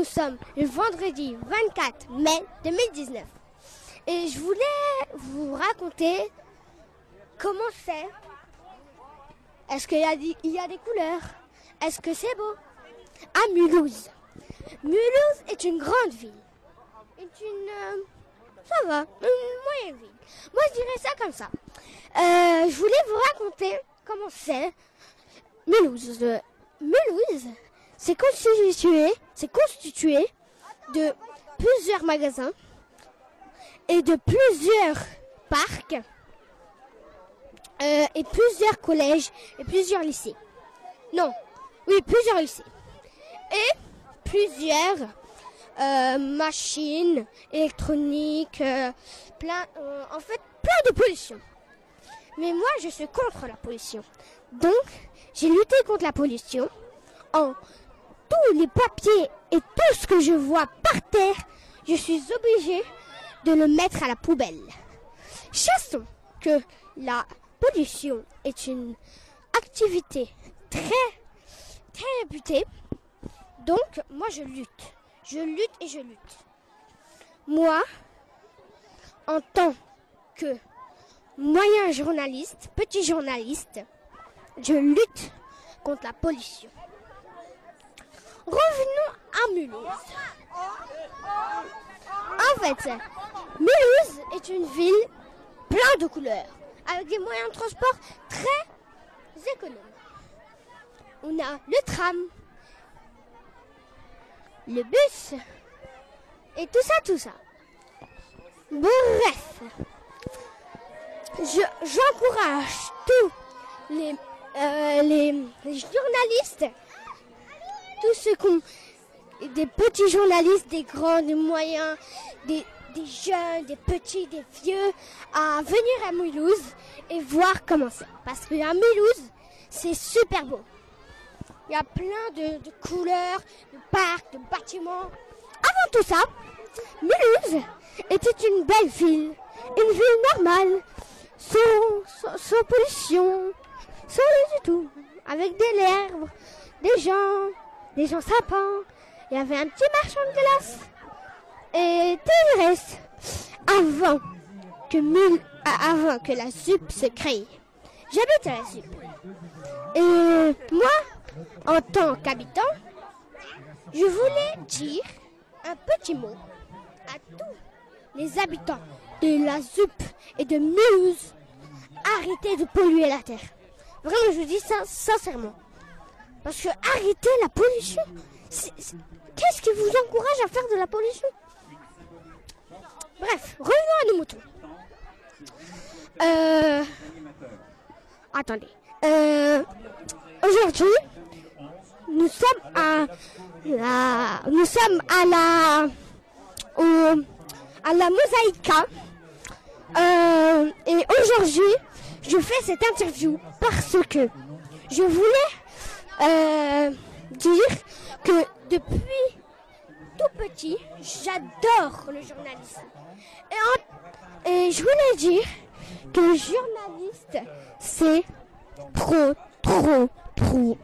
nous sommes le vendredi 24 mai 2019. Et je voulais vous raconter comment c'est. Est-ce qu'il y, a des- couleurs? Est-ce que c'est beau? À Mulhouse. Mulhouse est une grande ville. Est une... euh, ça va, une moyenne ville. Moi, je dirais ça comme ça. Euh, je voulais vous raconter comment c'est Mulhouse. Euh, Mulhouse, c'est constitué, c'est constitué de plusieurs magasins et de plusieurs parcs euh, et plusieurs collèges et plusieurs lycées. Non, oui, plusieurs lycées. Et plusieurs euh, machines électroniques, euh, plein, en fait, plein de pollution. Mais moi, je suis contre la pollution. Donc, j'ai lutté contre la pollution en tous les papiers et tout ce que je vois par terre, je suis obligée de le mettre à la poubelle. Chassons que la pollution est une activité très, très réputée. Donc, moi, je lutte. Je lutte et je lutte. Moi, en tant que moyen journaliste, petit journaliste, je lutte contre la pollution. Revenons à Mulhouse. En fait, Mulhouse est une ville pleine de couleurs, avec des moyens de transport très économes. On a le tram, le bus, et tout ça, tout ça. Bref, je- j'encourage tous les, euh, les journalistes, tous ceux qui ont des petits journalistes, des grands, des moyens, des, des jeunes, des petits, des vieux, à venir à Mulhouse et voir comment c'est. Parce que à Mulhouse, c'est super beau. Il y a plein de, de couleurs, de parcs, de bâtiments. Avant tout ça, Mulhouse était une belle ville, une ville normale, sans, sans, pollution, sans rien du tout, avec des l'herbe, des gens, des gens sapins. Il y avait un petit marchand de glace et tout le reste. Avant que, Mul- a- avant que la ZUP se crée, j'habite à la ZUP. Et moi, en tant qu'habitant, je voulais dire un petit mot à tous les habitants de la ZUP et de Mulhouse. Arrêtez de polluer la terre. Vraiment, je vous dis ça sincèrement. Parce que arrêter la pollution, qu'est-ce qui vous encourage à faire de la pollution? Bref, revenons à nos moutons. Euh, attendez. Euh, Aujourd'hui, nous sommes à la, nous sommes à la, au- à la mosaïca. Euh, et aujourd'hui, je fais cette interview parce que je voulais euh, dire que depuis tout petit, j'adore le journalisme. Et, je voulais dire que le journaliste, c'est trop, trop, trop.